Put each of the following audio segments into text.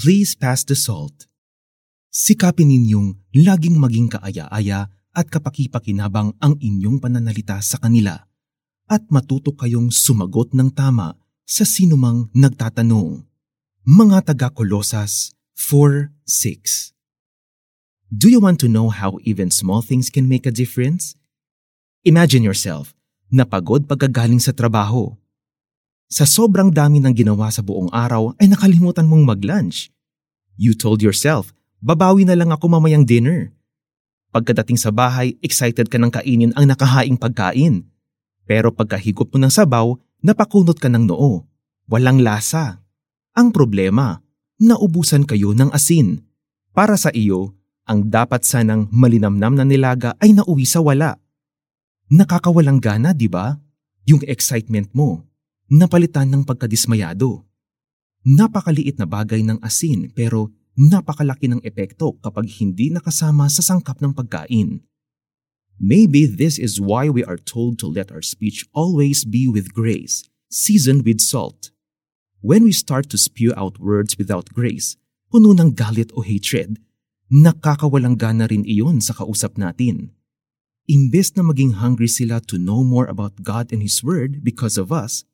Please pass the salt. Sikapin ninyong laging maging kaaya-aya at kapakipakinabang ang inyong pananalita sa kanila at matuto kayong sumagot ng tama sa sinumang nagtatanong. Mga taga-Kolosas 4.6 Do you want to know how even small things can make a difference? Imagine yourself, napagod pagkagaling sa trabaho. Sa sobrang dami ng ginawa sa buong araw ay nakalimutan mong mag-lunch. You told yourself, babawi na lang ako mamayang dinner. Pagkadating sa bahay, excited ka ng kainin ang nakahaing pagkain. Pero pagkahigop mo ng sabaw, napakunot ka ng noo. Walang lasa. Ang problema, naubusan kayo ng asin. Para sa iyo, ang dapat sanang malinamnam na nilaga ay nauwi sa wala. Nakakawalang gana, di ba? Yung excitement mo napalitan ng pagkadismayado. Napakaliit na bagay ng asin pero napakalaki ng epekto kapag hindi nakasama sa sangkap ng pagkain. Maybe this is why we are told to let our speech always be with grace, seasoned with salt. When we start to spew out words without grace, puno ng galit o hatred, nakakawalang gana rin iyon sa kausap natin. Imbes na maging hungry sila to know more about God and His Word because of us,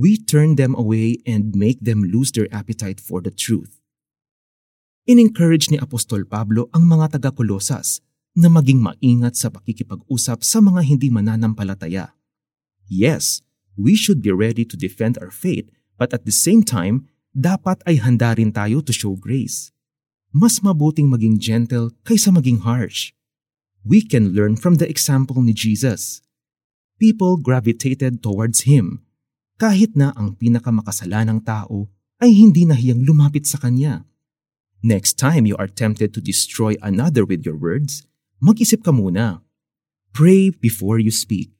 we turn them away and make them lose their appetite for the truth. In-encourage ni Apostol Pablo ang mga taga-Kolosas na maging maingat sa pakikipag-usap sa mga hindi mananampalataya. Yes, we should be ready to defend our faith but at the same time, dapat ay handa rin tayo to show grace. Mas mabuting maging gentle kaysa maging harsh. We can learn from the example ni Jesus. People gravitated towards Him kahit na ang pinakamakasalanang tao ay hindi nahiyang lumapit sa kanya. Next time you are tempted to destroy another with your words, mag-isip ka muna. Pray before you speak.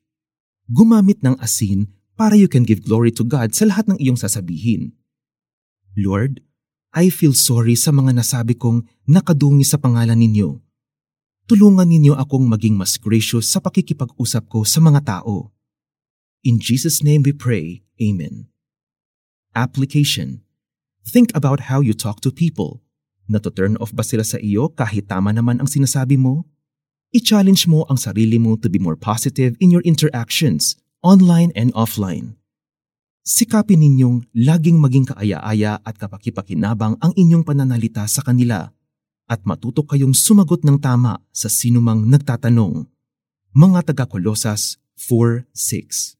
Gumamit ng asin para you can give glory to God sa lahat ng iyong sasabihin. Lord, I feel sorry sa mga nasabi kong nakadungi sa pangalan ninyo. Tulungan ninyo akong maging mas gracious sa pakikipag-usap ko sa mga tao. In Jesus' name we pray, Amen. Application Think about how you talk to people. Nato-turn off ba sila sa iyo kahit tama naman ang sinasabi mo? I-challenge mo ang sarili mo to be more positive in your interactions, online and offline. Sikapin ninyong laging maging kaaya-aya at kapakipakinabang ang inyong pananalita sa kanila at matuto kayong sumagot ng tama sa sinumang nagtatanong. Mga taga-Kolosas 4.6